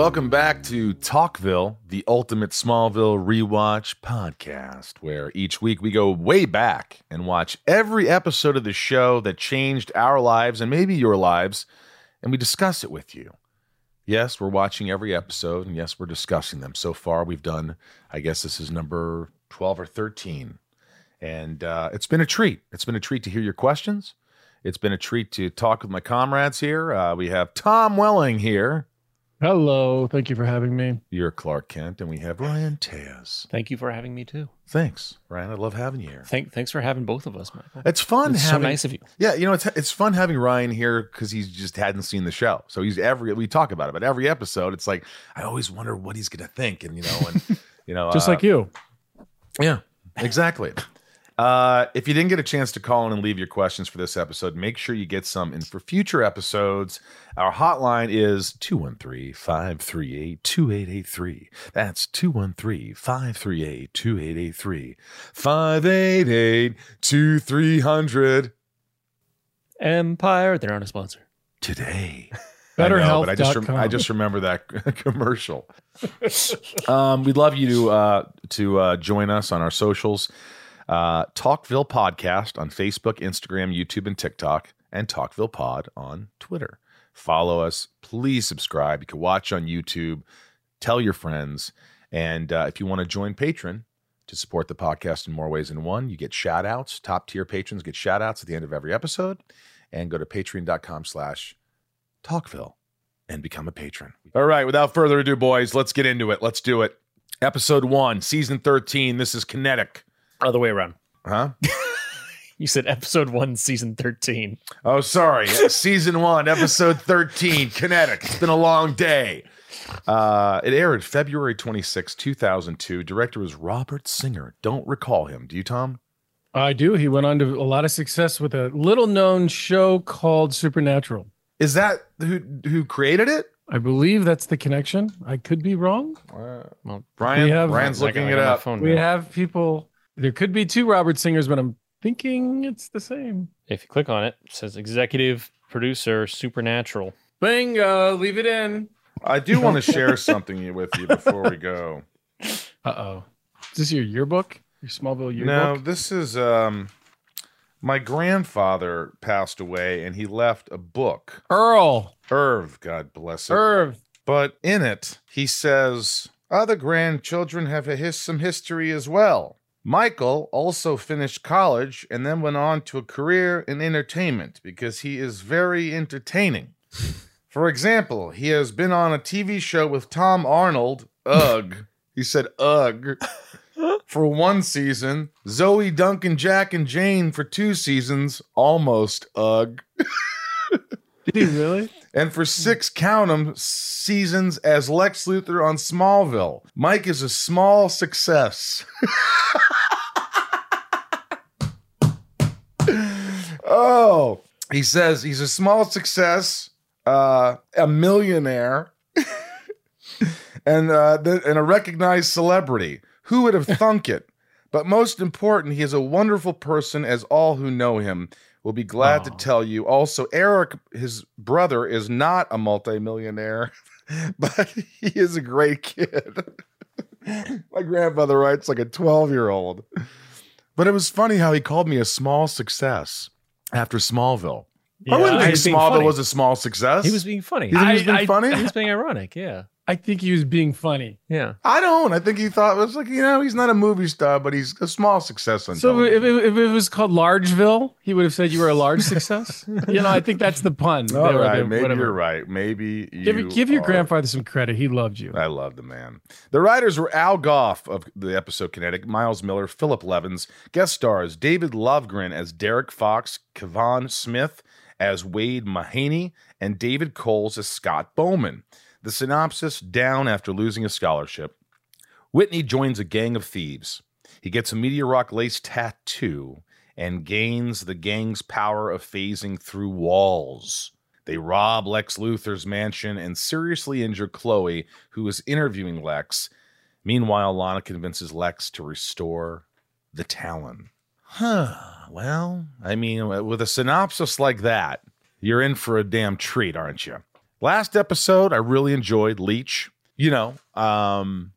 Welcome back to Talkville, the ultimate Smallville rewatch podcast, where each week we go way back and watch every episode of the show that changed our lives and maybe your lives, and we discuss it with you. Yes, we're watching every episode, and yes, we're discussing them. So far, we've done, I guess this is number 12 or 13. And uh, it's been a treat. It's been a treat to hear your questions. It's been a treat to talk with my comrades here. Uh, we have Tom Welling here. Hello. Thank you for having me. You're Clark Kent, and we have Ryan Tejas. Thank you for having me too. Thanks, Ryan. I love having you here. Thank, thanks for having both of us, Michael. It's fun It's so having. nice of you. Yeah, you know, it's it's fun having Ryan here because he's just hadn't seen the show. So he's every we talk about it, but every episode, it's like I always wonder what he's gonna think, and you know, and you know, Just uh, like you. Yeah, exactly. Uh, if you didn't get a chance to call in and leave your questions for this episode, make sure you get some in for future episodes. Our hotline is 213 538 2883. That's 213 538 2883. 588 2300 Empire, they're not a sponsor. today. I know, but I just, rem- I just remember that commercial. um, we'd love you to uh, to uh, join us on our socials. Uh, Talkville Podcast on Facebook, Instagram, YouTube, and TikTok, and Talkville Pod on Twitter. Follow us. Please subscribe. You can watch on YouTube. Tell your friends. And uh, if you want to join Patreon to support the podcast in more ways than one, you get shout outs. Top tier patrons get shout outs at the end of every episode. And go to patreon.com slash Talkville and become a patron. All right, without further ado, boys, let's get into it. Let's do it. Episode one, season 13. This is Kinetic. Other way around. Huh? You said episode one, season 13. Oh, sorry. season one, episode 13, Kinetic. It's been a long day. Uh, it aired February 26, 2002. Director was Robert Singer. Don't recall him. Do you, Tom? I do. He went on to a lot of success with a little known show called Supernatural. Is that who who created it? I believe that's the connection. I could be wrong. Well, Brian, We have- Brian's looking got- I it up. phone We now. have people. There could be two Robert Singers, but I'm thinking it's the same. If you click on it, it says executive producer, Supernatural. Bingo. Leave it in. I do want to share something with you before we go. Uh oh. Is this your yearbook? Your Smallville yearbook? No, this is um my grandfather passed away and he left a book. Earl. Irv, God bless it. Irv. But in it, he says other grandchildren have a his- some history as well. Michael also finished college and then went on to a career in entertainment because he is very entertaining. For example, he has been on a TV show with Tom Arnold, Ugh. He said Ugh. For one season, Zoe, Duncan, Jack, and Jane for two seasons, almost Ugh. Did he really? And for six count 'em seasons as Lex Luthor on Smallville. Mike is a small success. oh, he says he's a small success, uh, a millionaire, and uh, th- and a recognized celebrity. Who would have thunk it? But most important, he is a wonderful person, as all who know him will be glad to tell you. Also, Eric, his brother, is not a multimillionaire, but he is a great kid. My grandfather writes like a 12 year old. But it was funny how he called me a small success after Smallville. I wouldn't think Smallville was a small success. He was being funny. You think he was being I- funny? He was being ironic, yeah. I think he was being funny. Yeah. I don't. I think he thought it was like you know he's not a movie star, but he's a small success on So if it, if it was called Largeville, he would have said you were a large success. you know, I think that's the pun. All They right, the- maybe whatever. you're right. Maybe you Give, give your are- grandfather some credit. He loved you. I love the man. The writers were Al Gough of the episode Kinetic, Miles Millar, Philip Levens. Guest stars David Lovgren as Derek Fox, Kevon Smith as Wade Mahaney, and David Coles as Scott Bowman. The synopsis down after losing a scholarship. Whitney joins a gang of thieves. He gets a Meteor Rock lace tattoo and gains the gang's power of phasing through walls. They rob Lex Luthor's mansion and seriously injure Chloe, who is interviewing Lex. Meanwhile, Lana convinces Lex to restore the Talon. Huh. Well, I mean, with a synopsis like that, you're in for a damn treat, aren't you? Last episode, I really enjoyed Leech. You know, um,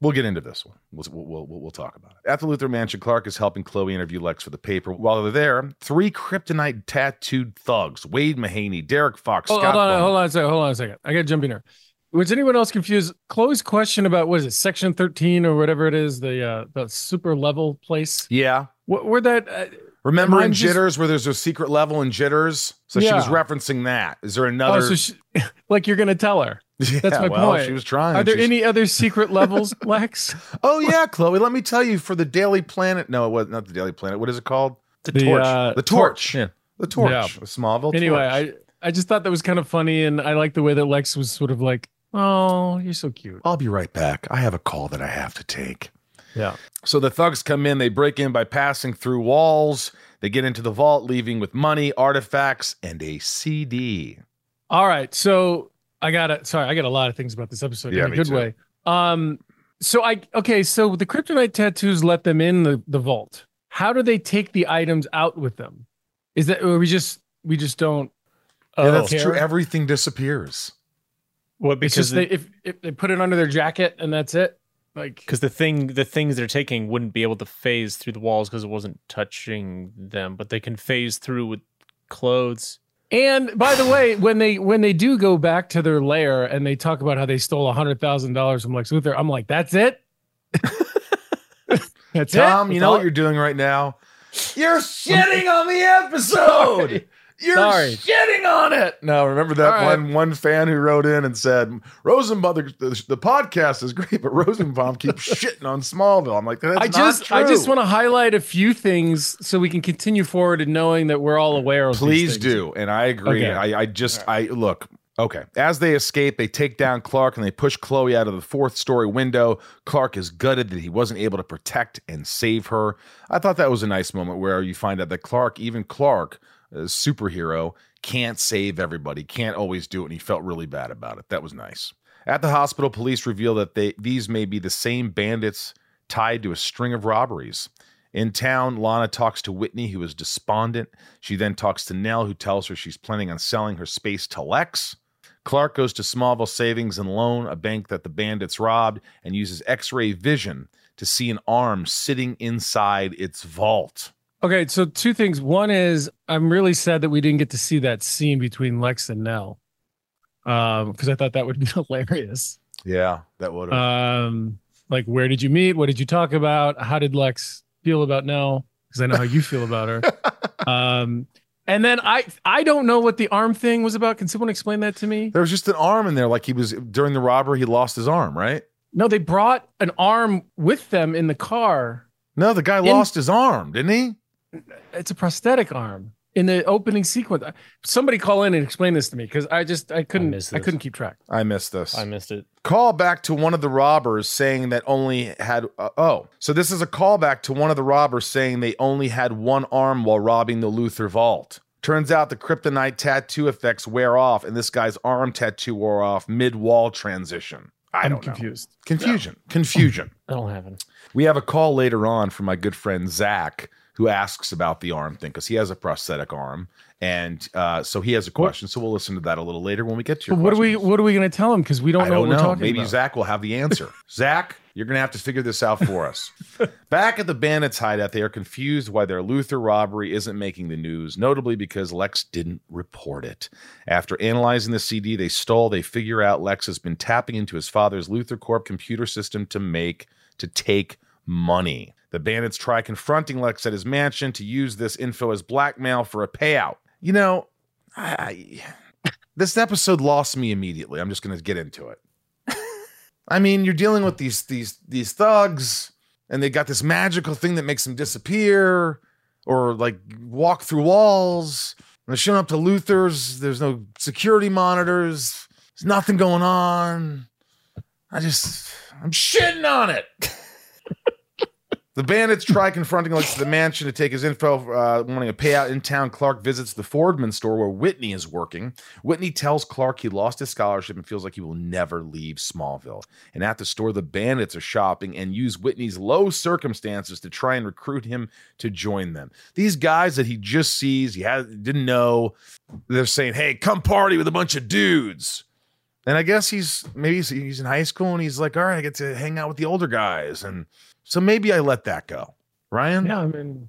we'll get into this one. We'll, we'll, we'll, we'll talk about it. At the Luthor Mansion, Clark is helping Chloe interview Lex for the paper. While they're there, three kryptonite tattooed thugs Wade Mahaney, Derek Fox, Hold, Scott hold on, Bowman. hold on a second. Hold on a second. I got to jump in here. Was anyone else confused? Chloe's question about what is it, Section Thirteen or whatever it is, the uh, the super level place. Yeah. What, where that? Uh, Remember in just- Jitters where there's a secret level in Jitters? So she was referencing that. Is there another? oh, so she, like you're gonna tell her. Yeah, that's my well, point. She was trying. Are there She's- any other secret levels, Lex? Oh yeah, Chloe. Let me tell you. For the Daily Planet. No, it was not the Daily Planet. What is it called? The, The, Torch. uh, the Torch. Yeah. The Torch. Yeah. The Smallville. anyway, Torch. I I just thought that was kind of funny, and I like the way that Lex was sort of like, "Oh, you're so cute." I'll be right back. I have a call that I have to take. Yeah. So the thugs come in, they break in by passing through walls. They get into the vault, leaving with money, artifacts, and a CD. All right. So I got to sorry, I got a lot of things about this episode Yeah, in a good too. way. Um so I okay, so the kryptonite tattoos let them in the, the vault. How do they take the items out with them? Is that or we just we just don't yeah, Oh, that's care. true. Everything disappears. what because just they, if if they put it under their jacket and that's it? Like because the thing the things they're taking wouldn't be able to phase through the walls because it wasn't touching them, but they can phase through with clothes. and by the way, when they when they do go back to their lair and they talk about how they stole a hundred thousand dollars from Lex Luthor, I'm like, that's it? that's Tom, it? you know what you're doing right now? You're shitting on the episode. You're Sorry. shitting on it. No, remember that All right. one one fan who wrote in and said Rosenbaum the, the, the podcast is great, but Rosenbaum keeps shitting on Smallville. I'm like, that's I not just true. I just want to highlight a few things so we can continue forward in knowing that we're all aware of. these Please things. do. And I agree. Okay. I, I just, I look, okay. As they escape, they take down Clark and they push Chloe out of the fourth story window. Clark is gutted that he wasn't able to protect and save her. I thought that was a nice moment where you find out that Clark, even Clark, a superhero, can't save everybody, can't always do it. And he felt really bad about it. That was nice. At the hospital, police reveal that they these may be the same bandits tied to a string of robberies. In town, Lana talks to Whitney, who is despondent. She then talks to Nell, who tells her she's planning on selling her space to Lex. Clark goes to Smallville Savings and Loan, a bank that the bandits robbed, and uses X ray vision to see an arm sitting inside its vault. Okay, so two things. One is I'm really sad that we didn't get to see that scene between Lex and Nell, um, because I thought that would be hilarious. Yeah, that would have. Um, like where did you meet? What did you talk about? How did Lex feel about Nell? Because I know how you feel about her. Um, and then I I don't know what the arm thing was about. Can someone explain that to me? there was just an arm in there, like he was during the robbery, he lost his arm, right? No, they brought an arm with them in the car. No, the guy lost his arm, didn't he? It's a prosthetic arm in the opening sequence. Somebody call in and explain this to me because I just I couldn't I, missed this. couldn't keep track. I missed this. I missed it. call back to one of the robbers saying that only had uh, oh so this is a callback to one of the robbers saying they only had one arm while robbing the luthor vault turns out the kryptonite tattoo effects wear off and this guy's arm tattoo wore off mid-wall transition i I'm don't know confused. confusion confusion That'll happen. we have a call later on from my good friend zach who asks about the arm thing because he has a prosthetic arm, and uh, so he has a question. So we'll listen to that a little later when we get to what are we what are we going to tell him? Because we don't I know don't what we're know. talking Maybe about. Zach will have the answer. Zach, you're going to have to figure this out for us. Back at the bandits' hideout, they are confused why their Luthor robbery isn't making the news, notably because Lex didn't report it. After analyzing the CD they stole, they figure out Lex has been tapping into his father's Luthor Corp computer system to make to take money. The bandits try confronting Lex at his mansion to use this info as blackmail for a payout. You know, I, I this episode lost me immediately. I'm just going to get into it. I mean, you're dealing with these these these thugs, and they got this magical thing that makes them disappear or like walk through walls. And they're showing up to Luthor's. There's no security monitors. There's nothing going on. I just I'm shitting on it. The bandits try confronting Lex at the mansion to take his info, uh, wanting a payout in town. Clark visits the Fordman store where Whitney is working. Whitney tells Clark he lost his scholarship and feels like he will never leave Smallville. And at the store, the bandits are shopping and use Whitney's low circumstances to try and recruit him to join them. These guys that he just sees, he had, didn't know, they're saying, hey, come party with a bunch of dudes. And I guess he's maybe he's in high school and he's like, all right, I get to hang out with the older guys. And so maybe I let that go. Ryan? Yeah, I mean,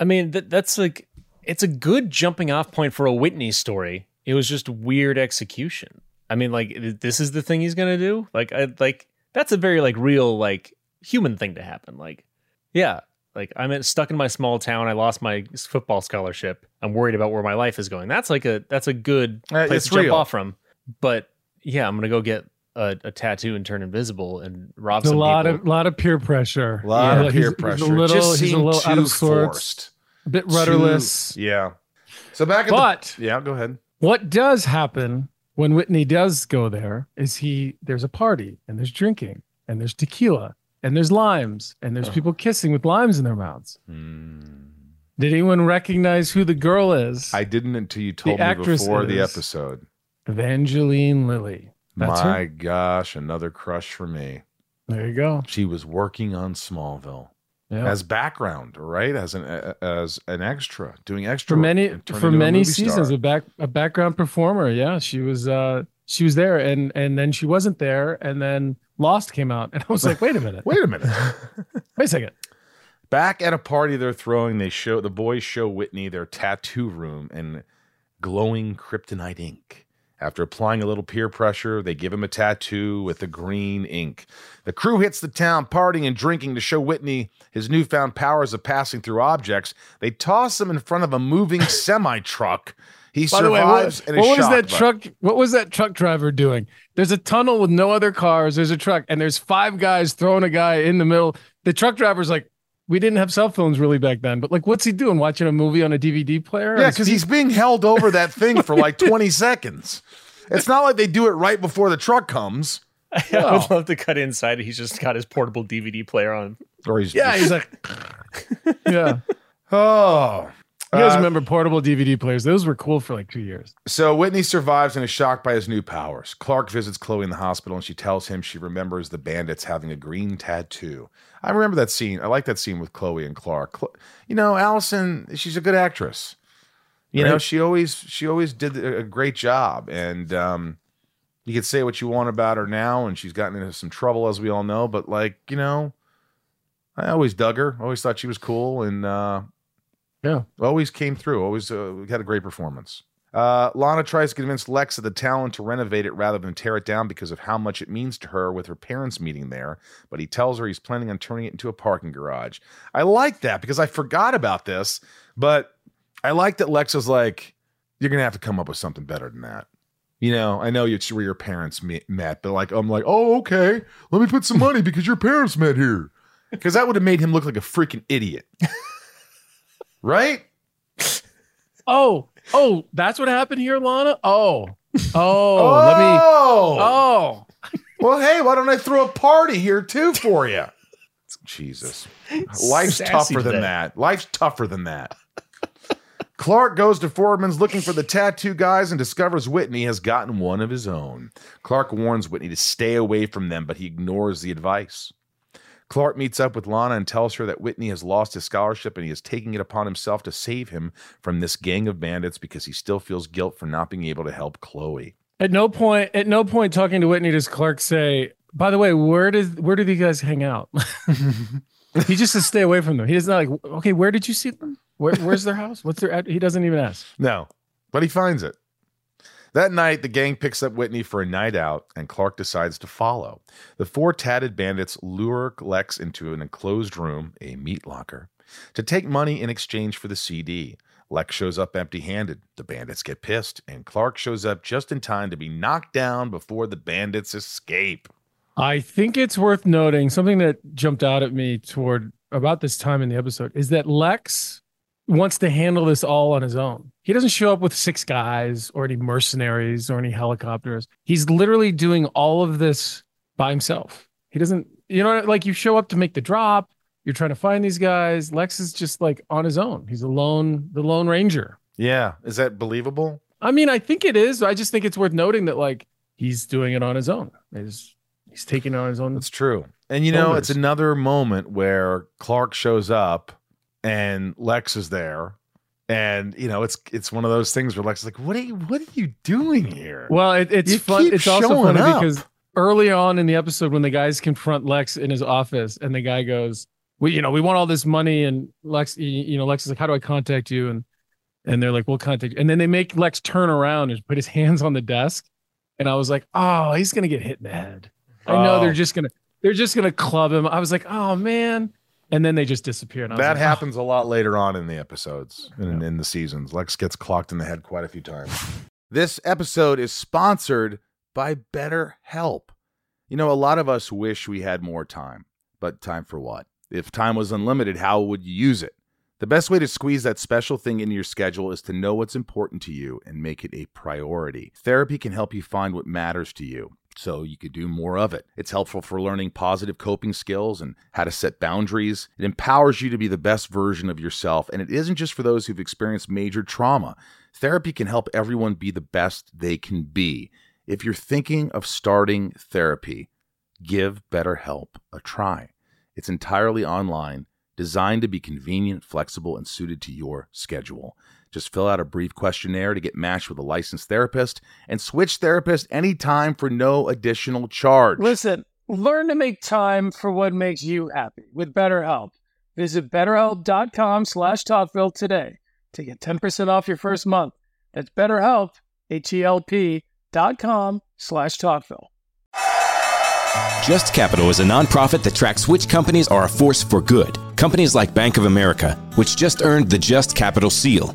I mean, that, that's like it's a good jumping off point for a Whitney story. It was just weird execution. I mean, like this is the thing he's gonna do. Like, I like that's a very like real like human thing to happen. Like, yeah, like I'm in- stuck in my small town. I lost my football scholarship. I'm worried about where my life is going. That's like a that's a good Uh, place it's to jump off from. But yeah, I'm gonna go get a, a tattoo and turn invisible and rob a lot people. of lot of peer pressure. A lot Yeah, of peer he's pressure. a little, just he's a little too out of sorts, forced. a bit Too- rudderless. yeah. So back at But the, yeah, go ahead. what does happen when Whitney does go there is he there's a party and there's drinking and there's tequila and there's limes and there's people kissing with limes in their mouths. Hmm. Did anyone recognize who the girl is? I didn't until you told me actress before the episode. Evangeline Lilly. That's My her. gosh, another crush for me. There you go. She was working on Smallville Yeah. as background, right? As an as an extra, doing extra for many for many seasons star. a back a background performer yeah she was uh she was there and and then she wasn't there and then lost came out and i was like wait a minute Wait a minute. wait a second Back at a party they're throwing, they show the boys show Whitney their tattoo room and glowing kryptonite ink. After applying a little peer pressure, they give him a tattoo with the green ink. The crew hits the town, partying and drinking to show Whitney his newfound powers of passing through objects. They toss him in front of a moving semi truck. He by the way survives what, what was that it. truck what was that truck driver doing there's a tunnel with no other cars there's a truck and there's five guys throwing a guy in the middle the truck driver's like we didn't have cell phones really back then but like what's he doing watching a movie on a dvd player Yeah, because he's being held over that thing for like 20 seconds. It's not like they do it right before the truck comes. I would love to cut inside. He's just got his portable DVD player on. Or he's yeah he's like yeah Oh. You guys Uh, remember portable DVD players? Those were cool for like two years. So Whitney survives and is shocked by his new powers. Clark visits Chloe in the hospital and she tells him she remembers the bandits having a green tattoo. I remember that scene. I like that scene with Chloe and Clark. You know, Allison, she's a good actress. You know, she always she always did a a great job. And um you could say what you want about her now, and she's gotten into some trouble, as we all know, but like, you know, I always dug her. Always thought she was cool and uh Yeah. always came through. Always uh, had a great performance. Uh, Lana tries to convince Lex of the Talon to renovate it rather than tear it down because of how much it means to her with her parents meeting there. But he tells her he's planning on turning it into a parking garage. I like that because I forgot about this, but I like that Lex is like, "You're gonna have to come up with something better than that." You know, I know it's where your parents met, but like, I'm like, "Oh, okay, let me put some money because your parents met here," because that would have made him look like a freaking idiot, right? Oh, oh, that's what happened here, Lana. Oh, oh, let me. Oh, Oh, well, hey, why don't I throw a party here too for you? Jesus, life's Sassy tougher than today. that. Life's tougher than that. Clark goes to Fordman's looking for the tattoo guys and discovers Whitney has gotten one of his own. Clark warns Whitney to stay away from them, but he ignores the advice. Clark meets up with Lana and tells her that Whitney has lost his scholarship and he is taking it upon himself to save him from this gang of bandits because he still feels guilt for not being able to help Chloe. At no point, at no point, talking to Whitney does Clark say, "By the way, where does where do these guys hang out?" he just says, "Stay away from them." He does not like, "Okay, where did you see them? Where, where's their house? What's their?" Ad-? He doesn't even ask. No, but he finds it. That night, the gang picks up Whitney for a night out, and Clark decides to follow. The four tatted bandits lure Lex into an enclosed room, a meat locker, to take money in exchange for the CD. Lex shows up empty handed. The bandits get pissed, and Clark shows up just in time to be knocked down before the bandits escape. I think it's worth noting something that jumped out at me toward about this time in the episode is that Lex wants to handle this all on his own. He doesn't show up with six guys or any mercenaries or any helicopters. He's literally doing all of this by himself. He doesn't, you know, like you show up to make the drop, you're trying to find these guys. Lex is just like on his own. He's a lone, the lone ranger. Yeah. Is that believable? I mean, I think it is. I just think it's worth noting that like he's doing it on his own. He's he's taking it on his own. That's true. And you know, shoulders. it's another moment where Clark shows up and Lex is there. And you know, it's it's one of those things where Lex is like, "What are you What are you doing here?" Well, it, it's You fun. It's also funny up. because early on in the episode, when the guys confront Lex in his office, and the guy goes, "We, you know, we want all this money," and Lex, you, you know, Lex is like, "How do I contact you?" and and they're like, "We'll contact." you. And then they make Lex turn around and put his hands on the desk, and I was like, "Oh, he's gonna get hit in the head." I know Oh. they're just gonna they're just gonna club him. I was like, "Oh man." And then they just disappear. That like, "Oh." happens a lot later on in the episodes and in the seasons. Lex gets clocked in the head quite a few times. This episode is sponsored by BetterHelp. You know, a lot of us wish we had more time, but time for what? If time was unlimited, how would you use it? The best way to squeeze that special thing into your schedule is to know what's important to you and make it a priority. Therapy can help you find what matters to you so you could do more of it. It's helpful for learning positive coping skills and how to set boundaries. It empowers you to be the best version of yourself, and it isn't just for those who've experienced major trauma. Therapy can help everyone be the best they can be. If you're thinking of starting therapy, give BetterHelp a try. It's entirely online, designed to be convenient, flexible, and suited to your schedule. Just fill out a brief questionnaire to get matched with a licensed therapist and switch therapist anytime for no additional charge. Listen, learn to make time for what makes you happy with BetterHelp. Visit betterhelp.com slash Talkville today to get 10% off your first month. That's betterhelp, H-E-L-P dot com slash Talkville. Just Capital is a nonprofit that tracks which companies are a force for good. Companies like Bank of America, which just earned the Just Capital seal.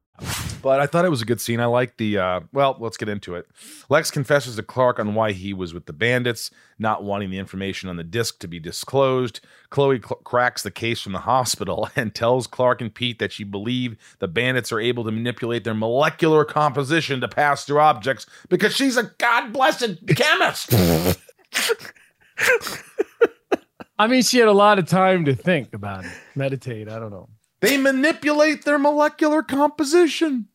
But I thought it was a good scene. I like the uh well, let's get into it. Lex confesses to Clark on why he was with the bandits, not wanting the information on the disc to be disclosed. Chloe cl- cracks the case from the hospital and tells Clark and Pete that she believed the bandits are able to manipulate their molecular composition to pass through objects because she's a god blessed chemist. I mean, she had a lot of time to think about it, meditate. I don't know. They manipulate their molecular composition.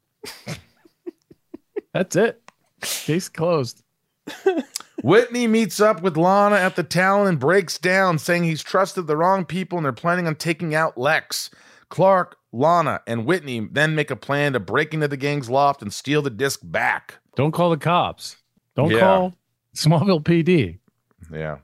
That's it. Case closed. Whitney meets up with Lana at the town and breaks down, saying he's trusted the wrong people and they're planning on taking out Lex. Clark, Lana, and Whitney then make a plan to break into the gang's loft and steal the disc back. Don't call the cops. Don't Yeah. call Smallville PD. Yeah.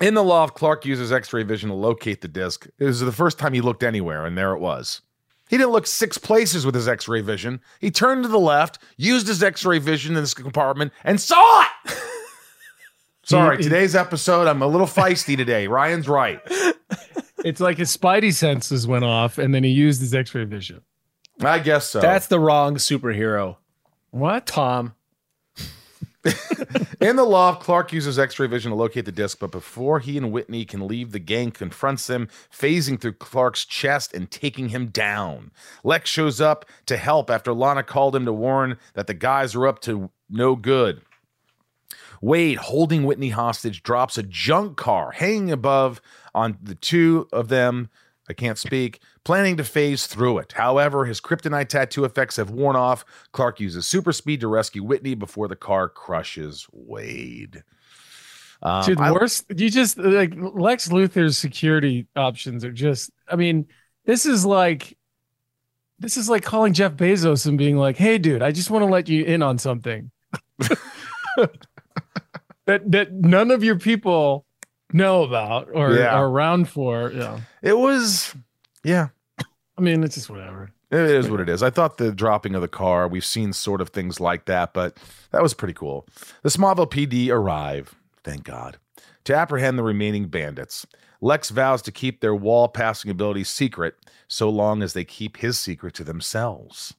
In the loft, Clark uses x ray vision to locate the disc. It was the first time he looked anywhere, and there it was. He didn't look six places with his x ray vision. He turned to the left, used his x ray vision in this compartment, and saw it. Sorry, He- he- today's episode, I'm a little feisty today. Ryan's right. It's like his spidey senses went off, and then he used his X-ray vision. I guess so. That's the wrong superhero, What? Tom. In the loft, Clark uses X-ray vision to locate the disc, but before he and Whitney can leave, the gang confronts them, phasing through Clark's chest and taking him down. Lex shows up to help after Lana called him to warn that the guys are up to no good. Wade, holding Whitney hostage, drops a junk car hanging above on the two of them. I can't speak. Planning to phase through it. However, his kryptonite tattoo effects have worn off. Clark uses super speed to rescue Whitney before the car crushes Wade. Um, Dude, the I- worst. You just like Lex Luthor's security options are just. I mean, this is like, this is like calling Jeff Bezos and being like, "Hey, dude, I just want to let you in on something that that none of your people know about or Yeah. are around for." Yeah, it was, yeah, I mean, it's just whatever. It is what it is. I thought the dropping of the car, we've seen sort of things like that, but that was pretty cool. The Smallville PD arrive, thank God, to apprehend the remaining bandits. Lex vows to keep their wall passing ability secret so long as they keep his secret to themselves.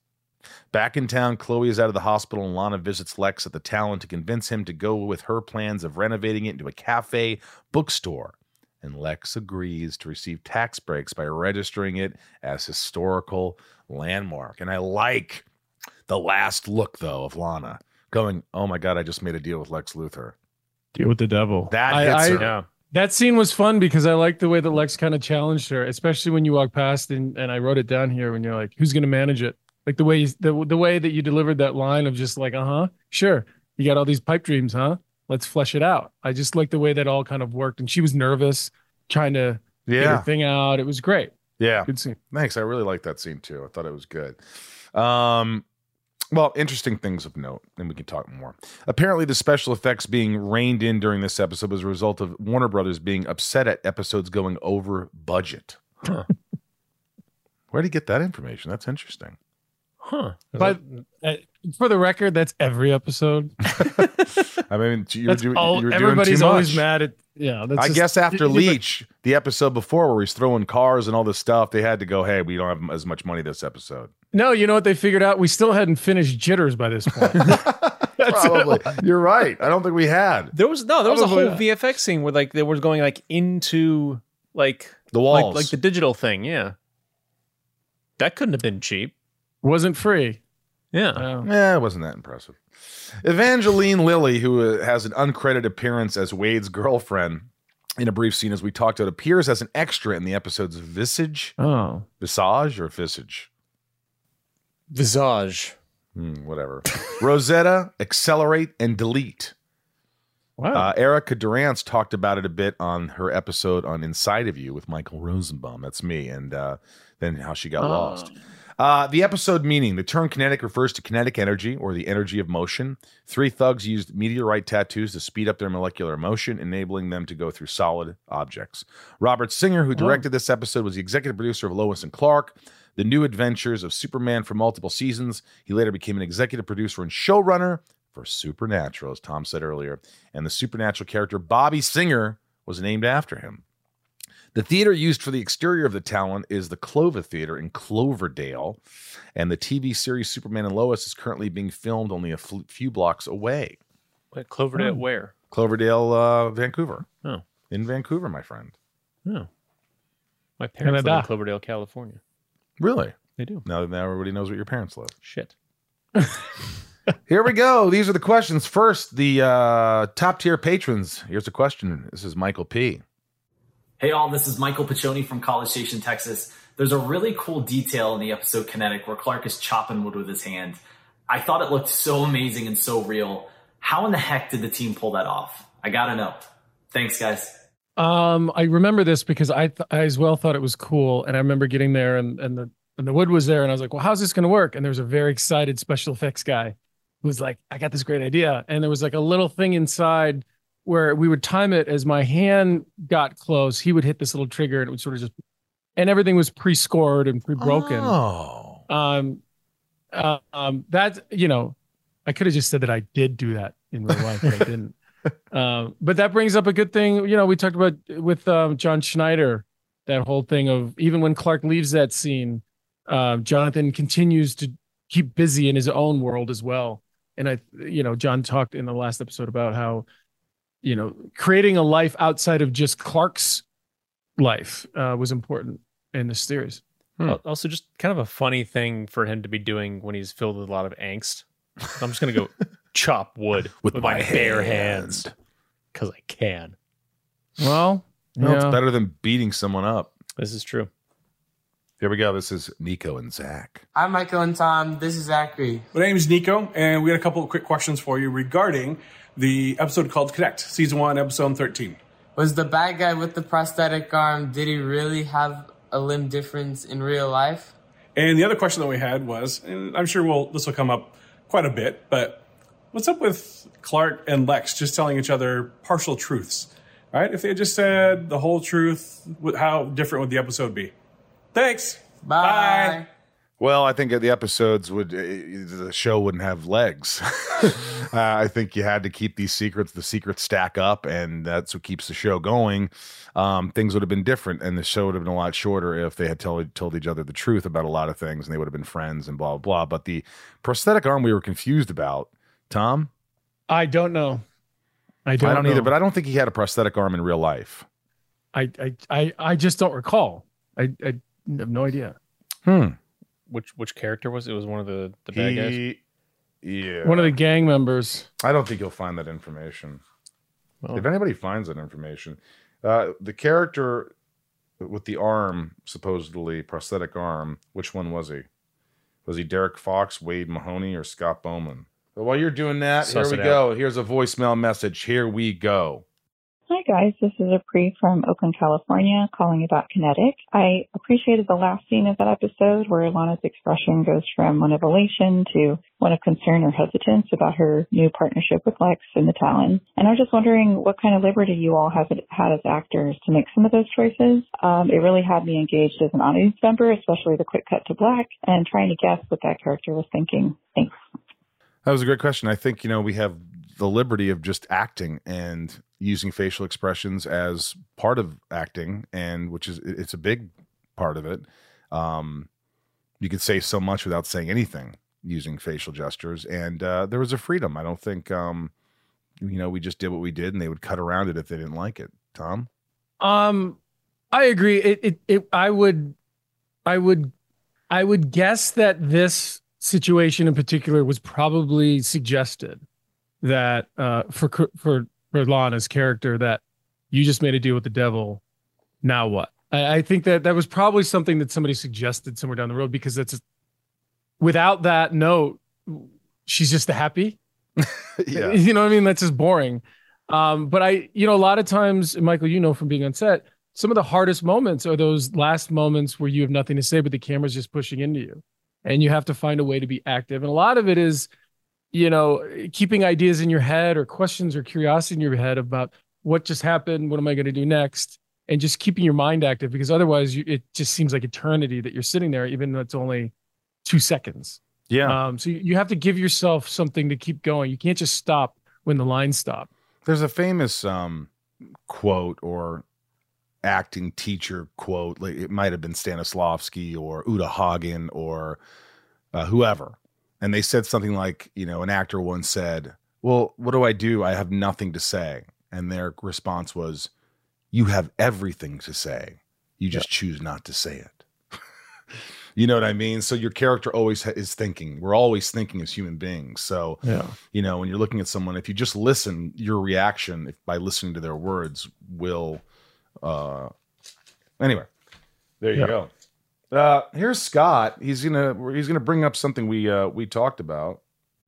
Back in town, Chloe is out of the hospital and Lana visits Lex at the Talon to convince him to go with her plans of renovating it into a cafe bookstore and Lex agrees to receive tax breaks by registering it as historical landmark. And I like the last look though of Lana going, "Oh my god, I just made a deal with Lex Luthor." Deal with the devil. That I- hits I- her. Yeah. That scene was fun because I liked the way that Lex kind of challenged her, especially when you walk past and, and I wrote it down here when you're like, who's going to manage it? Like the way you, the the way that you delivered that line of just like, uh huh, sure, you got all these pipe dreams, huh? Let's flesh it out. I just like the way that all kind of worked, and she was nervous, trying to get her thing out. It was great. yeah. Good scene. Thanks. I really like that scene too. I thought it was good. Um, well, interesting things of note, and we can talk more. Apparently, the special effects being reined in during this episode was a result of Warner Brothers being upset at episodes going over budget. Huh. Where did he get that information? That's interesting. Huh. But uh, for the record, that's every episode. I mean, you were, That's all. you were doing everybody's too always much. mad at. Yeah, that's I just- guess after you- you- Leech, the episode before where he's throwing cars and all this stuff, they had to go, hey, we don't have as much money this episode. No, you know what they figured out? We still hadn't finished Jitters by this point. Probably. You're right. I don't think we had. There was no, there was a whole not. VFX scene where like they were going like into like The like, walls. like the digital thing. Yeah, that couldn't have been cheap. Wasn't free. Yeah, Oh. Yeah, it wasn't that impressive. Evangeline Lilly, who uh, has an uncredited appearance as Wade's girlfriend in a brief scene, as we talked about, appears as an extra in the episode's Visage, Oh. Visage or Visage, Visage. Hmm, whatever. Rosetta, Accelerate, and Delete. Wow. Uh, Erica Durance talked about it a bit on her episode on Inside of You with Michael Rosenbaum. That's me, and uh, then how she got lost. Uh, the episode meaning the term kinetic refers to kinetic energy or the energy of motion. Three thugs used meteorite tattoos to speed up their molecular motion, enabling them to go through solid objects. Robert Singer, who directed this episode, was the executive producer of Lois and Clark, The New Adventures of Superman for multiple seasons. He later became an executive producer and showrunner for Supernatural, as Tom said earlier. And the supernatural character Bobby Singer was named after him. The theater used for the exterior of the Talon is the Clova Theater in Cloverdale, and the TV series Superman and Lois is currently being filmed only a fl- few blocks away. Wait, Cloverdale, where? Cloverdale, uh, Vancouver. Oh. In Vancouver, my friend. Oh, my parents live in Cloverdale, California. Really? They do. Now, now everybody knows what your parents live. Shit. Here we go. These are the questions. First, the uh, top tier patrons. Here's a question. This is Michael P. Hey all, this is Michael Piccioni from College Station, Texas. There's a really cool detail in the episode Kinetic where Clark is chopping wood with his hand. I thought it looked so amazing and so real. How in the heck did the team pull that off? I gotta know. Thanks, guys. Um, I remember this because I, th- I as well thought it was cool, and I remember getting there and and the and the wood was there, and I was like, "Well, how's this to work?" And there was a very excited special effects guy who was like, "I got this great idea," and there was like a little thing inside where we would time it as my hand got close, he would hit this little trigger, and it would sort of just, and everything was pre-scored and pre-broken. Oh. Um, uh, um, that you know, I could have just said that I did do that in real life, but I didn't. Um, but that brings up a good thing. You know, we talked about with um, John Schneider that whole thing of even when Clark leaves that scene, um, Jonathan continues to keep busy in his own world as well. And I, you know, John talked in the last episode about how, you know, creating a life outside of just Clark's life uh, was important in this series. Al- Also, just kind of a funny thing for him to be doing when he's filled with a lot of angst. I'm just gonna go chop wood With with, my my, bare hands. hands because I can. Well, No, it's better than beating someone up. This is true. Here we go. This is Nico and Zach. I'm Michael and Tom. This is Zachary. My name is Nico, and we got a couple of quick questions for you regarding the episode called Kinetic, Season 1, Episode 13. Was the bad guy with the prosthetic arm, did he really have a limb difference in real life? And the other question that we had was, and I'm sure we'll, this will come up quite a bit, but what's up with Clark and Lex just telling each other partial truths? Right? If they had just said the whole truth, how different would the episode be? Thanks. Bye. Well, I think the episodes would, uh, the show wouldn't have legs. uh, I think you had to keep these secrets. The secrets stack up, and that's what keeps the show going. Um, things would have been different, and the show would have been a lot shorter if they had told, told each other the truth about a lot of things, and they would have been friends and blah, blah, blah. But the prosthetic arm we were confused about, Tom, I don't know. I don't, I don't either, but I don't think he had a prosthetic arm in real life. I, I, I, I just don't recall. I, I have no idea. Hmm. Which which character was it? It was one of the the bad guys. Yeah. One of the gang members. I don't think you'll find that information. Well, if anybody finds that information, uh, the character with the arm, supposedly prosthetic arm, which one was he? Was he Derek Fox, Wade Mahoney, or Scott Bowman? But while you're doing that, Suss here we it go. Here's a voicemail message. Here we go. Hi guys, this is Apri from Oakland, California, calling about Kinetic. I appreciated the last scene of that episode where Lana's expression goes from one of elation to one of concern or hesitance about her new partnership with Lex and the Talon. And I was just wondering what kind of liberty you all have had as actors to make some of those choices. Um, it really had me engaged as an audience member, especially the quick cut to black and trying to guess what that character was thinking. Thanks. That was a great question. I think, you know, we have the liberty of just acting and using facial expressions as part of acting and which is it's a big part of it. Um you could say so much without saying anything using facial gestures and uh there was a freedom. I don't think um you know, we just did what we did and they would cut around it if they didn't like it. Tom? Um, I agree. It, it, it, I would, I would, I would guess that this situation in particular was probably suggested that uh, for for for Lana's character that you just made a deal with the devil. Now what? I, I think that that was probably something that somebody suggested somewhere down the road because that's without that note, she's just happy. yeah. You know what I mean? That's just boring. Um, but I, you know, a lot of times, Michael, you know from being on set, some of the hardest moments are those last moments where you have nothing to say, but the camera's just pushing into you. And you have to find a way to be active. And a lot of it is, you know, keeping ideas in your head or questions or curiosity in your head about what just happened, what am I going to do next? And just keeping your mind active because otherwise you, it just seems like eternity that you're sitting there, even though it's only two seconds. Yeah. Um, so you, have to give yourself something to keep going. You can't just stop when the lines stop. There's a famous um, quote or acting teacher quote. Like it might have been Stanislavski or Uta Hagen or uh, whoever. And they said something like, you know, an actor once said, Well, what do I do? I have nothing to say. And their response was, You have everything to say. You just choose not to say it. you know what I mean? So your character always ha- is thinking. We're always thinking as human beings. So, Yeah. you know, when you're looking at someone, if you just listen, your reaction if, by listening to their words will. Uh, anyway, there you Yeah. go. Uh, here's Scott. He's gonna he's gonna bring up something we uh, we talked about.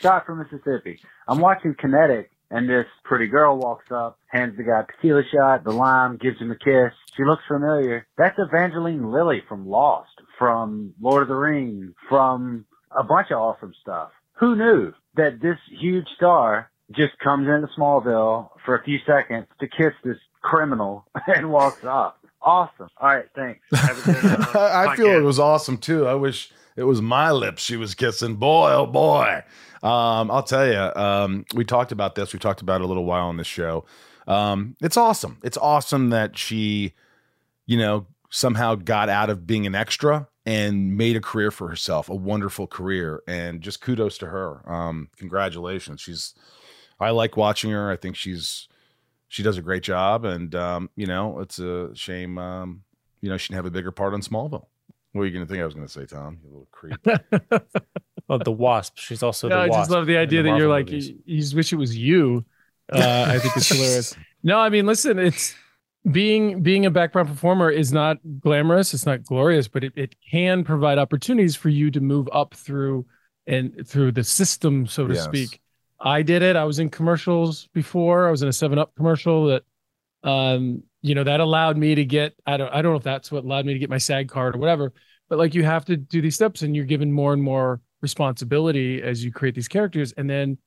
shot from Mississippi. I'm watching Kinetic, and this pretty girl walks up, hands the guy a tequila shot, the lime, gives him a kiss. She looks familiar. That's Evangeline Lilly from Lost, from Lord of the Rings, from a bunch of awesome stuff. Who knew that this huge star just comes into Smallville for a few seconds to kiss this criminal and walks off? Awesome. All right, thanks. Have a good, uh, I feel it was awesome too. I wish it was my lips she was kissing. Boy, oh boy. Um, I'll tell you, um, we talked about this. We talked about it a little while on the show. Um, it's awesome. It's awesome that she, you know, somehow got out of being an extra and made a career for herself, a wonderful career. And just kudos to her. Um, congratulations. She's, I like watching her. I think she's, she does a great job. And, um, you know, it's a shame, um, you know, she didn't have a bigger part on Smallville. What are you going to think I was going to say, Tom? You little creep. Oh, the wasp. She's also No, the I just love the in idea that you're like movies. you, you just wish it was you. Uh, I think it's hilarious. No, I mean, listen, it's being being a background performer is not glamorous, it's not glorious, but it, it can provide opportunities for you to move up through and through the system, so to Yes. speak. I did it. I was in commercials before. I was in a Seven Up commercial that, um, you know, that allowed me to get. I don't. I don't know if that's what allowed me to get my SAG card or whatever. But like, you have to do these steps, and you're given more and more responsibility as you create these characters, and then,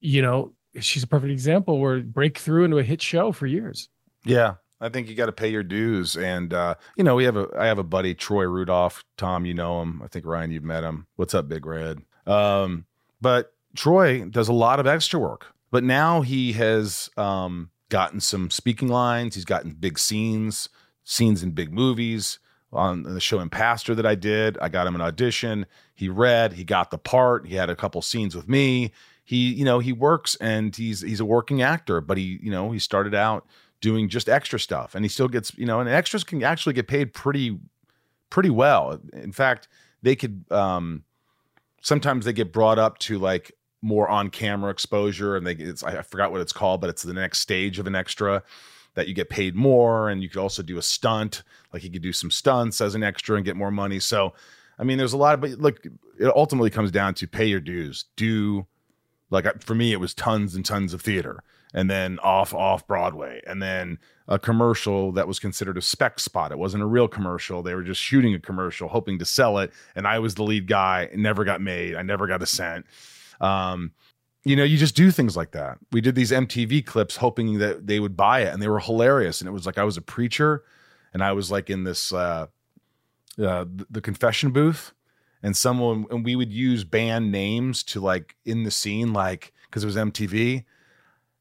you know, she's a perfect example where break through into a hit show for years. Yeah, I think you got to pay your dues, and uh, you know we have a I have a buddy Troy Rudolph. Tom, you know him. I think Ryan, you've met him. What's up, Big Red? Um, but Troy does a lot of extra work, but now he has um, gotten some speaking lines. He's gotten big scenes, scenes in big movies. On the show Impastor that I did, I got him an audition. He read, he got the part. He had a couple scenes with me. He, you know, he works and he's he's a working actor, but he, you know, he started out doing just extra stuff and he still gets you know and extras can actually get paid pretty pretty well in fact they could um sometimes they get brought up to like more on camera exposure and they it's i forgot what it's called but it's the next stage of an extra that you get paid more and you could also do a stunt. Like you could do some stunts as an extra and get more money. So i mean there's a lot of but look it ultimately comes down to pay your dues. Do like for me it was tons and tons of theater and then off off broadway and then a commercial that was considered a spec spot. It wasn't a real commercial. They were just shooting a commercial hoping to sell it and i was the lead guy. It never got made. I never got a cent. Um you know you just do things like that. We did these mtv clips hoping that they would buy it and they were hilarious and it was like i was a preacher and i was like in this uh, uh the confession booth and someone and we would use band names to like in the scene like because it was mtv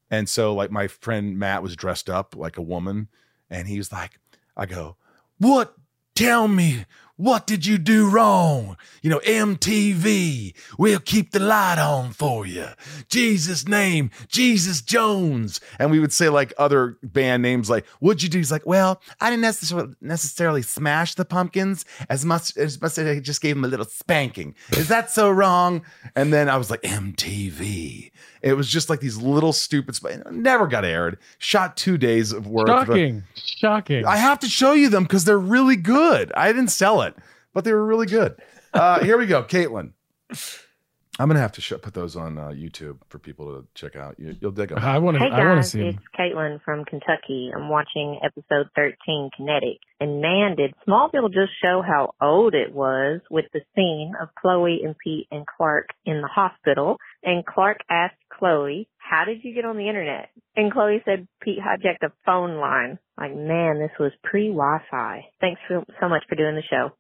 and so like my friend matt was dressed up like a woman and he was like i go what? Tell me what did you do wrong? You know mtv we'll keep the light on for you. Jesus name jesus jones. And we would say like other band names like what'd you do? He's like well i didn't necessarily necessarily smash the pumpkins as much as much as i just gave him a little spanking. Is that so wrong? And then i was like mtv it was just like these little stupid sp- never got aired. Shot two days of work Shocking, shocking. I have to show you them because they're really good. I didn't sell it, but they were really good. Uh, here we go, Caitlin. I'm gonna have to show, put those on uh, YouTube for people to check out. You, you'll dig them. I want Hey to. I want to guys, see it's him. Caitlin from Kentucky. I'm watching episode 13, Kinetic. And man, did Smallville just show how old it was with the scene of Chloe and Pete and Clark in the hospital. And Clark asked Chloe, how did you get on the internet? And Chloe said Pete hijacked a phone line. Like, man, this was pre-Wi-Fi. Thanks so, so much for doing the show.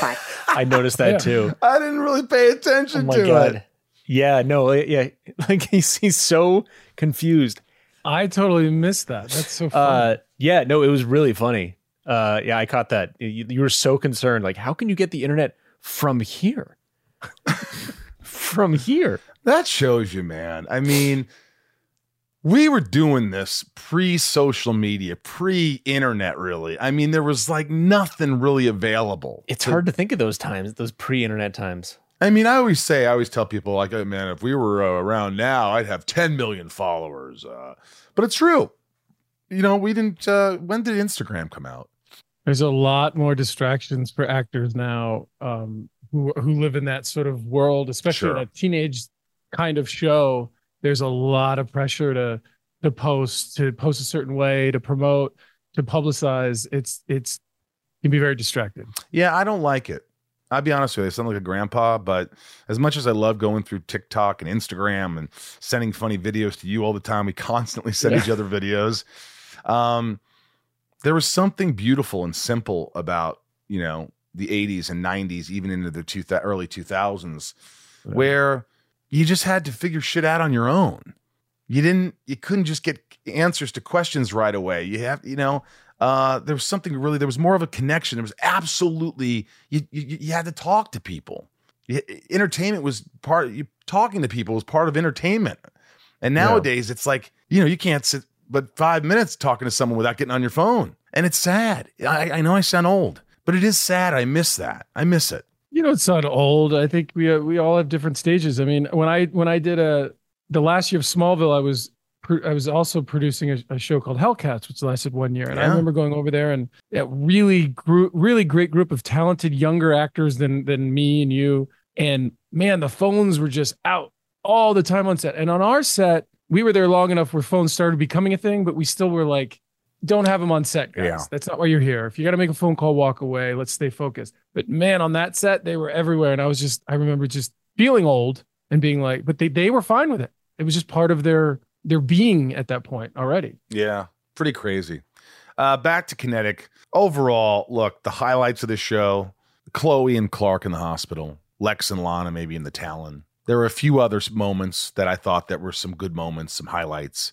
Bye. I noticed that Yeah. too. I didn't really pay Oh attention my to god. it. Yeah, no, yeah, like he's he's so confused. I totally missed that. That's so funny. Uh, yeah, no, it was really funny. Uh, yeah, I caught that. You, you were so concerned. Like, how can you get the internet from here? from here? That shows you, man. I mean, we were doing this pre social media, pre internet, really. I mean, there was like nothing really available. It's hard to think of those times, those pre internet times. I mean, I always say, I always tell people, like, oh, man, if we were uh, around now, I'd have 10 million followers. Uh, but it's true. You know, we didn't, uh, when did Instagram come out? There's a lot more distractions for actors now um, who who live in that sort of world, especially Sure. in a teenage kind of show. There's a lot of pressure to to post, to post a certain way, to promote, to publicize. It's it's can be very distracted. Yeah, I don't like it. I'll be honest with you. I sound like a grandpa, but as much as I love going through TikTok and Instagram and sending funny videos to you all the time, we constantly send Yeah. each other videos. Um, there was something beautiful and simple about you know the 80s and 90s, even into the two thou- early 2000s, where you just had to figure shit out on your own. You didn't. You couldn't just get answers to questions right away. You have, you know, uh, there was something really. There was more of a connection. There was absolutely. You you, you had to talk to people. You- entertainment was part. You talking to people was part of entertainment. And Yeah. nowadays, it's like you know you can't sit but five minutes talking to someone without getting on your phone, and it's sad. I, I know I sound old, but it is sad. I miss that. I miss it. You don't sound old. I think we uh, we all have different stages. I mean, when I when I did a the last year of Smallville, I was I was also producing a, a show called Hellcats, which lasted one year, and I remember going over there and a really group, really great group of talented younger actors than than me and you. And man, the phones were just out all the time on set. And on our set, we were there long enough where phones started becoming a thing, but we still were like, don't have them on set, guys. Yeah. That's not why you're here. If you got to make a phone call, walk away. Let's stay focused. But man, on that set, they were everywhere. And I was just, I remember just feeling old and being like, but they, they were fine with it. It was just part of their, their being at that point already. Yeah, pretty crazy. Uh, back to Kinetic. Overall, look, the highlights of the show Chloe and Clark in the hospital, Lex and Lana maybe in the Talon. There were a few other moments that I thought that were some good moments, some highlights.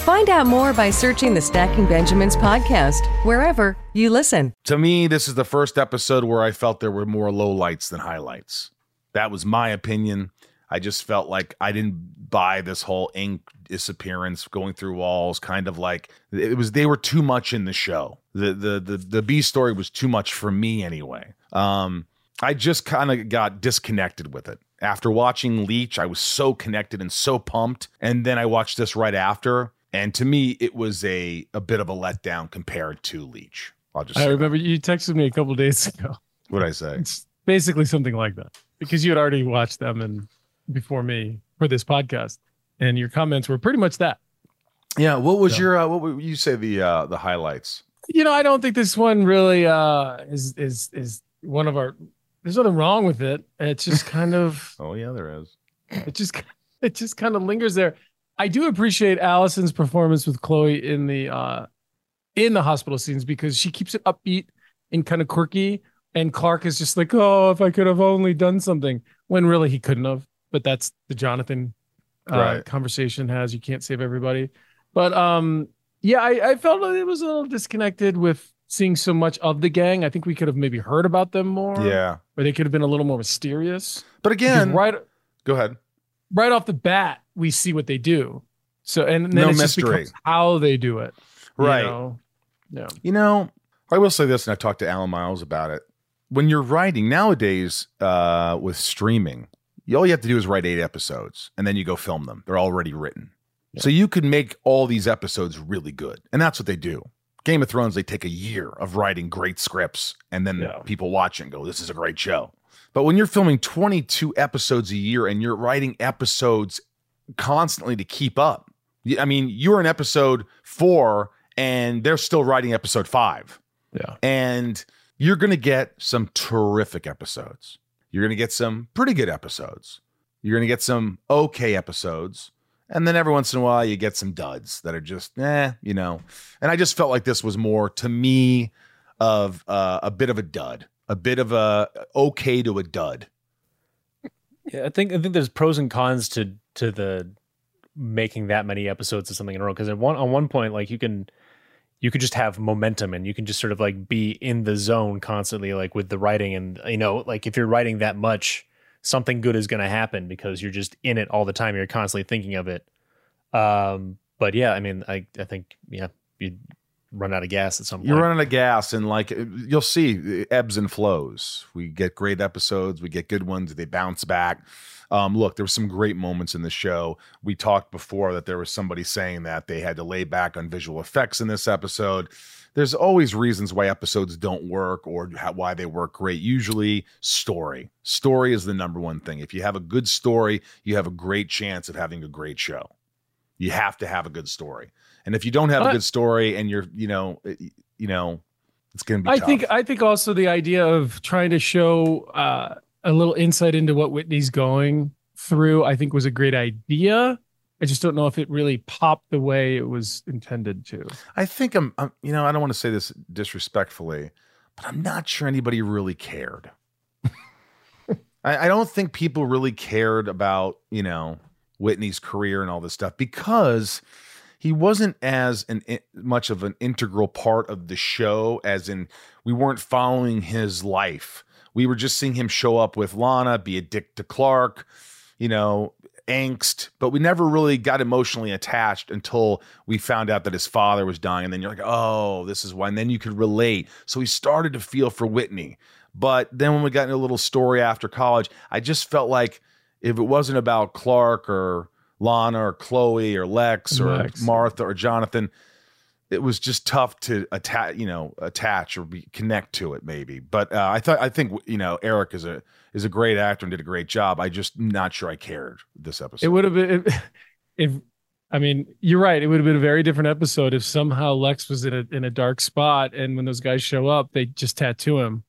Find out more by searching the Stacking Benjamins podcast wherever you listen. To me, this is the first episode where I felt there were more lowlights than highlights. That was my opinion. I just felt like I didn't buy this whole ink disappearance going through walls kind of like it was they were too much in the show. The the the the B story was too much for me anyway. Um I just kind of got disconnected with it. After watching Leech, I was so connected and so pumped and then I watched this right after and to me it was a a bit of a letdown compared to Leech. I'll just I remember you texted me a couple days ago. what I say. It's basically something like that because you had already watched them and before me for this podcast, and your comments were pretty much that. Yeah, what was So- your uh, what would you say the uh the highlights? You know, I don't think this one really uh is is is one of our. There's nothing wrong with it. It's just kind of. Oh yeah, there is. It just it just kind of lingers there. I do appreciate Allison's performance with Chloe in the uh in the hospital scenes because she keeps it upbeat and kind of quirky. And Clark is just like, oh, if I could have only done something, when really he couldn't have. But that's the Jonathan uh, Right. conversation has. You can't save everybody. But um, Yeah, I, I felt it was a little disconnected with seeing so much of the gang. I think we could have maybe heard about them more. Yeah. Or they could have been a little more mysterious. But again, Because right go ahead. Right off the bat, we see what they do. So and then No mystery. how they do it. you Right. know? Yeah. You know, I will say this, and I've talked to Al and Miles about it. When you're writing nowadays uh, with streaming, you, all you have to do is write eight episodes, and then you go film them. They're already written, so you could make all these episodes really good, and that's what they do. Game of Thrones, they take a year of writing great scripts, and then people watch and go, "This is a great show." But when you're filming 22 episodes a year and you're writing episodes constantly to keep up, I mean, you're in episode four and they're still writing episode five. Yeah. And you're going to get some terrific episodes. You're going to get some pretty good episodes. You're going to get some okay episodes. And then every once in a while, you get some duds that are just, eh, you know. And I just felt like this was more, to me, of uh, a bit of a dud, a bit of a okay to a dud. Yeah, I think I think there's pros and cons to to the making that many episodes of something in a row because at one on one point like you can you could just have momentum and you can just sort of like be in the zone constantly like with the writing. And you know like if you're writing that much something good is going to happen because you're just in it all the time. You're constantly thinking of it. Um but yeah i mean i i think yeah you run out of gas at some point You're running out of gas, and like you'll see ebbs and flows. We get great episodes, we get good ones, they bounce back. Um, look, there were some great moments in the show. We talked before that there was somebody saying that they had to lay back on visual effects in this episode. There's always reasons why episodes don't work or how, why they work great. Usually, story. Story is the number one thing. If you have a good story, you have a great chance of having a great show. You have to have a good story. And if you don't have a good story and you're, you know, eh, you know, it's going to be I tough. think I think also the idea of trying to show uh, a little insight into what Whitney's going through, I think was a great idea. I just don't know if it really popped the way it was intended to. I think I'm, I'm, you know, I don't want to say this disrespectfully, but I'm not sure anybody really cared. I, I don't think people really cared about, you know, Whitney's career and all this stuff because he wasn't as an eh, much of an integral part of the show as in we weren't following his life. We were just seeing him show up with Lana, be a dick to Clark, you know, angst, but we never really got emotionally attached until we found out that his father was dying. And then you're like, oh, this is why. And then you could relate. So we started to feel for Whitney. But then when we got into a little story after college, I just felt like if it wasn't about Clark or Lana or Chloe or Lex or Lex. Martha or Jonathan, it was just tough to attach, you know, attach or be, connect to it maybe. But uh, I thought I think you know Eric is a is a great actor and did a great job. I just not sure I cared this episode. It would have been if, if I mean, you're right. It would have been a very different episode if somehow Lex was in a in a dark spot and when those guys show up, they just tattoo him.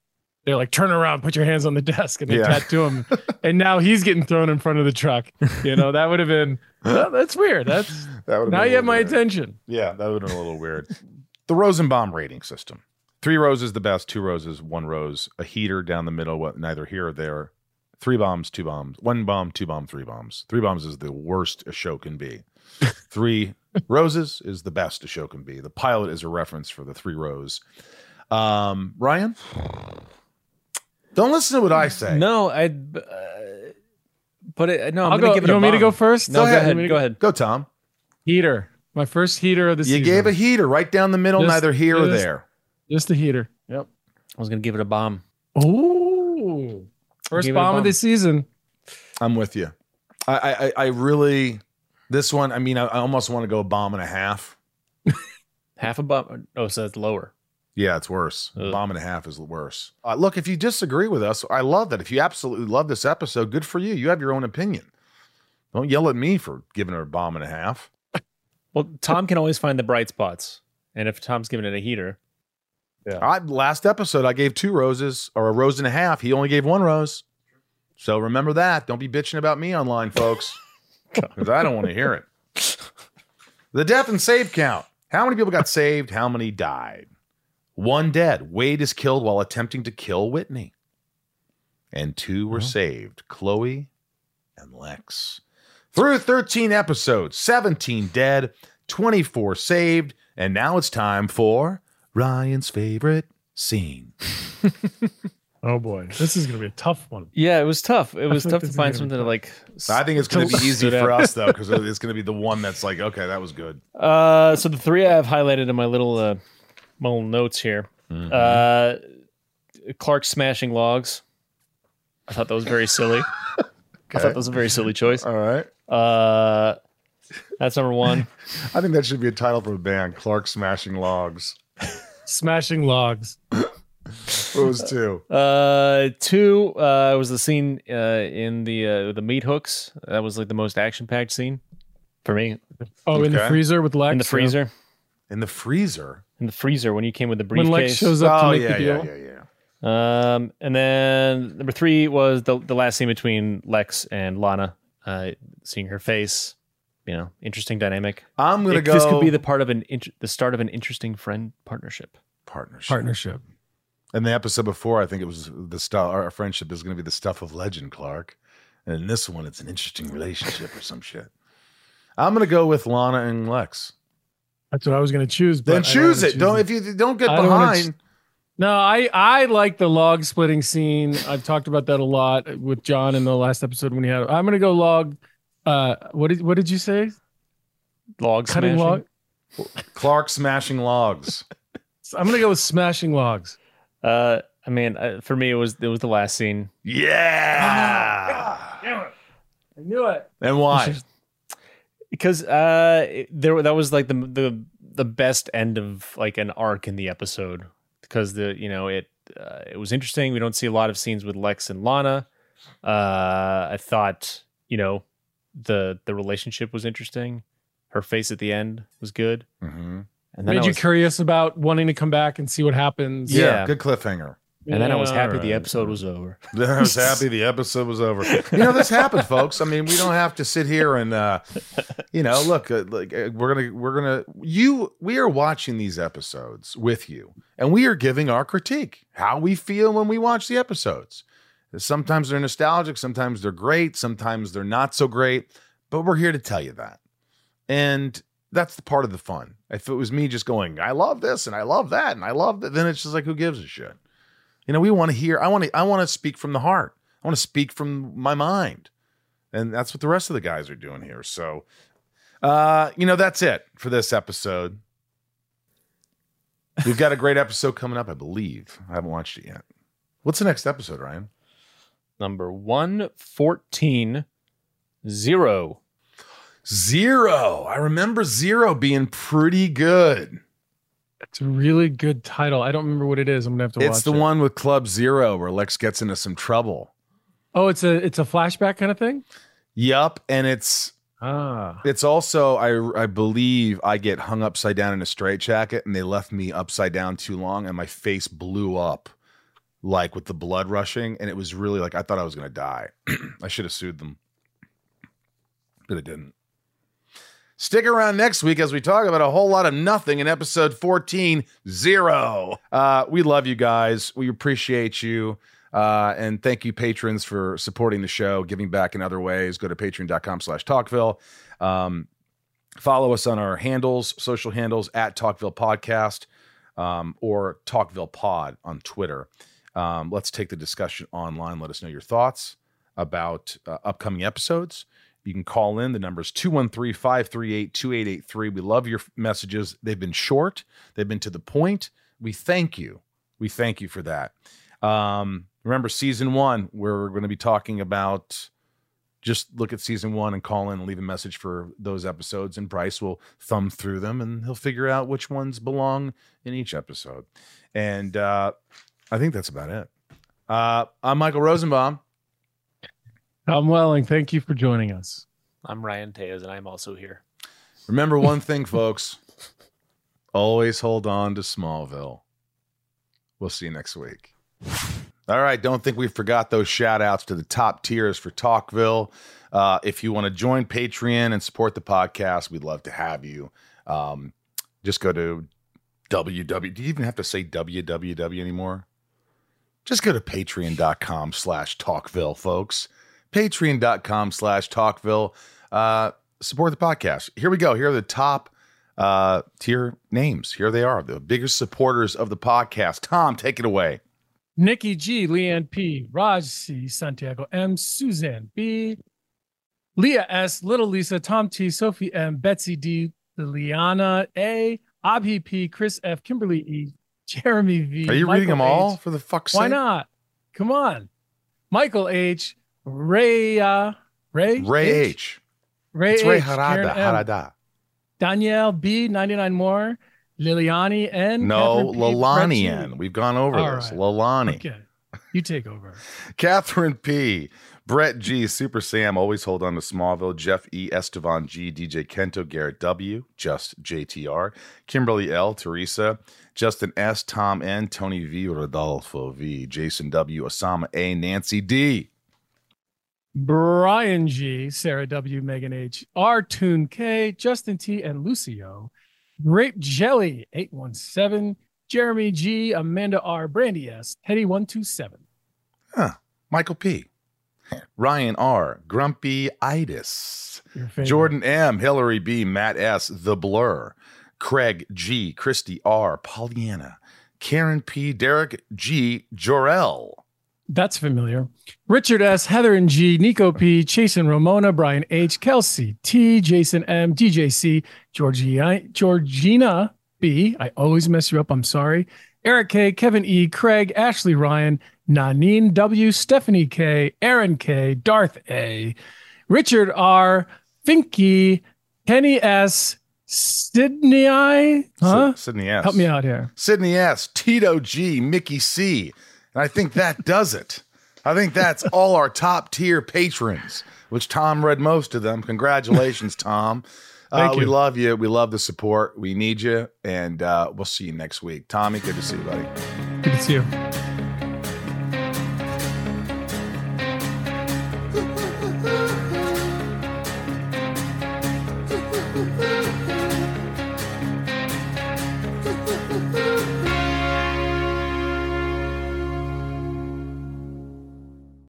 They're like, turn around, put your hands on the desk, and they Yeah. tattoo him. and now he's getting thrown in front of the truck. You know, that would have been that's weird. That's That now been you have my weird. attention. Yeah, that would have been a little weird. The Rosenbaum rating system: three roses the best, two roses, one rose, a heater down the middle, what neither here or there. Three bombs, two bombs, one bomb, two bomb, three bombs. Three bombs is the worst a show can be. Three roses is the best a show can be. The pilot is a reference for the three rows. Um, Ryan, don't listen to what I say. no i uh, but it, no i'm I'll gonna go- give it you a want me to bomb. go first? no Go go ahead. ahead You want me to go go- ahead Go, Tom. Heater. My first heater of the season. You season. gave a heater right down the middle, Just- neither here or just- there. Just a heater. Yep. i was gonna give it a bomb Oh. First Gave it a bomb of bomb. the season. I'm with you. I, I, I- I really, this one. I mean, I, I almost want to go a bomb and a half. half a bomb oh so that's lower Yeah, it's worse. A bomb and a half is worse. Uh, look, if you disagree with us, I love that. If you absolutely love this episode, good for you. You have your own opinion. Don't yell at me for giving her a bomb and a half. well tom can always find the bright spots and if tom's giving it a heater Yeah. I, last episode, I gave two roses or a rose and a half. He only gave one rose. So remember that. Don't be bitching about me online, folks, because I don't want to hear it. The death and save count. How many people got saved? How many died? One dead. Wade is killed while attempting to kill Whitney. And two were saved Chloe and Lex. Through 13 episodes, 17 dead, 24 saved, And now it's time for Ryan's favorite scene. Oh boy, this is gonna be a tough one. Yeah, it was tough. It was tough to find something to like. I think it's going to be easy for us though, because it's going to be the one that's like, okay, that was good. Uh, so the three I have highlighted in my little uh, my little notes here. Mm-hmm. Uh, Clark smashing logs. I thought that was very silly. I thought that was a very silly choice. All right. Uh, that's number one. I think that should be a title for a band: Clark Smashing Logs. Smashing logs. What was two? Uh, two uh, was the scene uh, in the uh, the meat hooks. That was like the most action packed scene for me. Oh, in the freezer with Lex. In the freezer. In the freezer. In the freezer when you came with the briefcase. When. Lex shows up to Oh make yeah, the yeah, deal. yeah, yeah. Um, and then number three was the the last scene between Lex and Lana. Uh, seeing her face, you know, interesting dynamic. I'm gonna It- This could be the part of an int- the start of an interesting friend partnership. Partnership. Partnership. And the episode before, I think it was the stuff. Our friendship is going to be the stuff of legend, Clark. And in this one, it's an interesting relationship or some shit. I'm going to go with Lana and Lex. That's what I was gonna choose. Then I don't choose wanna it. Don't if you don't get I don't behind. No, I I like the log splitting scene. I've talked about that a lot with John in the last episode when he had. I'm gonna go log. Uh, what did what did you say? Log Cutting smashing? log. Clark smashing logs. I'm gonna go with smashing logs. Uh, I mean, uh, for me, it was it was the last scene. Yeah. I knew it. And why? Because uh it- there that was like the the the best end of like an arc in the episode because the you know it uh, it was interesting we don't see a lot of scenes with lex and lana uh i thought you know the the relationship was interesting her face at the end was good Mhm. and then Made I you curious about wanting to come back and see what happens. Yeah, Yeah. good cliffhanger. And then i was happy all the episode was over Then I was happy the episode was over. You know, this happened, folks. I mean, we don't have to sit here and, uh, you know, look, uh, like uh, we're gonna, we're gonna, you, we are watching these episodes with you, and we are giving our critique, how we feel when we watch the episodes. Sometimes they're nostalgic, sometimes they're great, sometimes they're not so great, but we're here to tell you that, and that's the part of the fun. If it was me just going, I love this and I love that and I love that, then it's just like, who gives a shit? You know, we want to hear. I want to. I want to speak from the heart. I want to speak from my mind, and that's what the rest of the guys are doing here. So, uh, you know, that's it for this episode. We've got a great episode coming up, I believe. I haven't watched it yet. What's the next episode, Ryan? number 114 zero Zero. I remember Zero being pretty good. It's a really good title. I don't remember what it is. I'm gonna have to watch. It's the it. one with Club Zero where Lex gets into some trouble. Oh, it's a it's a flashback kind of thing. Yup, and it's Ah, It's also I I believe I get hung upside down in a straitjacket and they left me upside down too long and my face blew up like with the blood rushing and it was really like I thought I was going to die. I should have sued them. But it didn't. Stick around next week as we talk about a whole lot of nothing in episode 14 zero. Uh, we love you guys. We appreciate you. Uh, and thank you, patrons, for supporting the show, giving back in other ways. Go to patreon.com slash talkville. Um, follow us on our handles, social handles at Talkville Podcast um, or Talkville Pod on Twitter. Um, let's take the discussion online. Let us know your thoughts about uh, upcoming episodes. You can call in. The number is 213 538 2883. We love your messages. They've been short, they've been to the point. We thank you. We thank you for that. Um, remember, season one, we're going to be talking about just look at season one and call in and leave a message for those episodes, and Bryce will thumb through them and he'll figure out which ones belong in each episode. And uh, I think that's about it. Uh, I'm Michael Rosenbaum. Tom Welling, thank you for joining us. i'm ryan tejas and i'm also here Remember one thing, folks always hold on to Smallville. We'll see you next week. All right. Don't think we forgot those shout outs to the top tiers for Talkville. Uh, if you want to join Patreon and support the podcast, we'd love to have you. Um, just go to www. Do you even have to say www anymore? Just go to patreon.com slash talkville, folks. Patreon.com slash talkville. Uh, support the podcast. Here we go. Here are the top uh, tier names. Here they are, the biggest supporters of the podcast. Tom, take it away. Nikki G, Leanne P, Raj C, Santiago M, Suzanne B, Leah S, Little Lisa, Tom T, Sophie M, Betsy D, Liliana A, Abhi P, Chris F, Kimberly E, Jeremy V. Are you Michael reading them all for the fuck's Why sake? Why not? Come on. Michael H, Ray, uh, Ray, Ray H. Ray It's H, Karen Harada. Harada. Danielle B, 99 more, Liliani N. No, Lalani. N. We've gone over All this. right. Lalani. Okay. You take over. Catherine P. Brett G. Super Sam. Always hold on to Smallville. Jeff E. Estevan G. DJ Kento. Garrett W. Just JTR. Kimberly L. Teresa. Justin S. Tom N. Tony V. Rodolfo V. Jason W. Osama A. Nancy D. Brian G, Sarah W, Megan H, R Tune K, Justin T, and Lucio. Grape Jelly 817, Jeremy G, Amanda R, Brandy S, Teddy 127. Huh. Michael P. Ryan R. Grumpy Itis. Jordan M. Hillary B. Matt S. The Blur. Craig G. Christy R. Pollyanna. Karen P. Derek G. Jorel. That's familiar. Richard S, Heather and G, Nico P, Chase and Ramona, Brian H, Kelsey T, Jason M, DJ C, Georgia, Georgina B. I always mess you up. I'm sorry. Eric K, Kevin E, Craig, Ashley Ryan, Nanine W, Stephanie K, Aaron K, Darth A, Richard R, Finky, Kenny S, Sydney I, huh? Sydney S. Help me out here. Sydney S. Tito G. Mickey C. And I think that does it. I think that's all our top tier patrons, which Tom read most of them. Congratulations, Tom. Uh, Thank we love you. We love the support. We need you. And uh, we'll see you next week. Tommy, good to see you, buddy. Good to see you.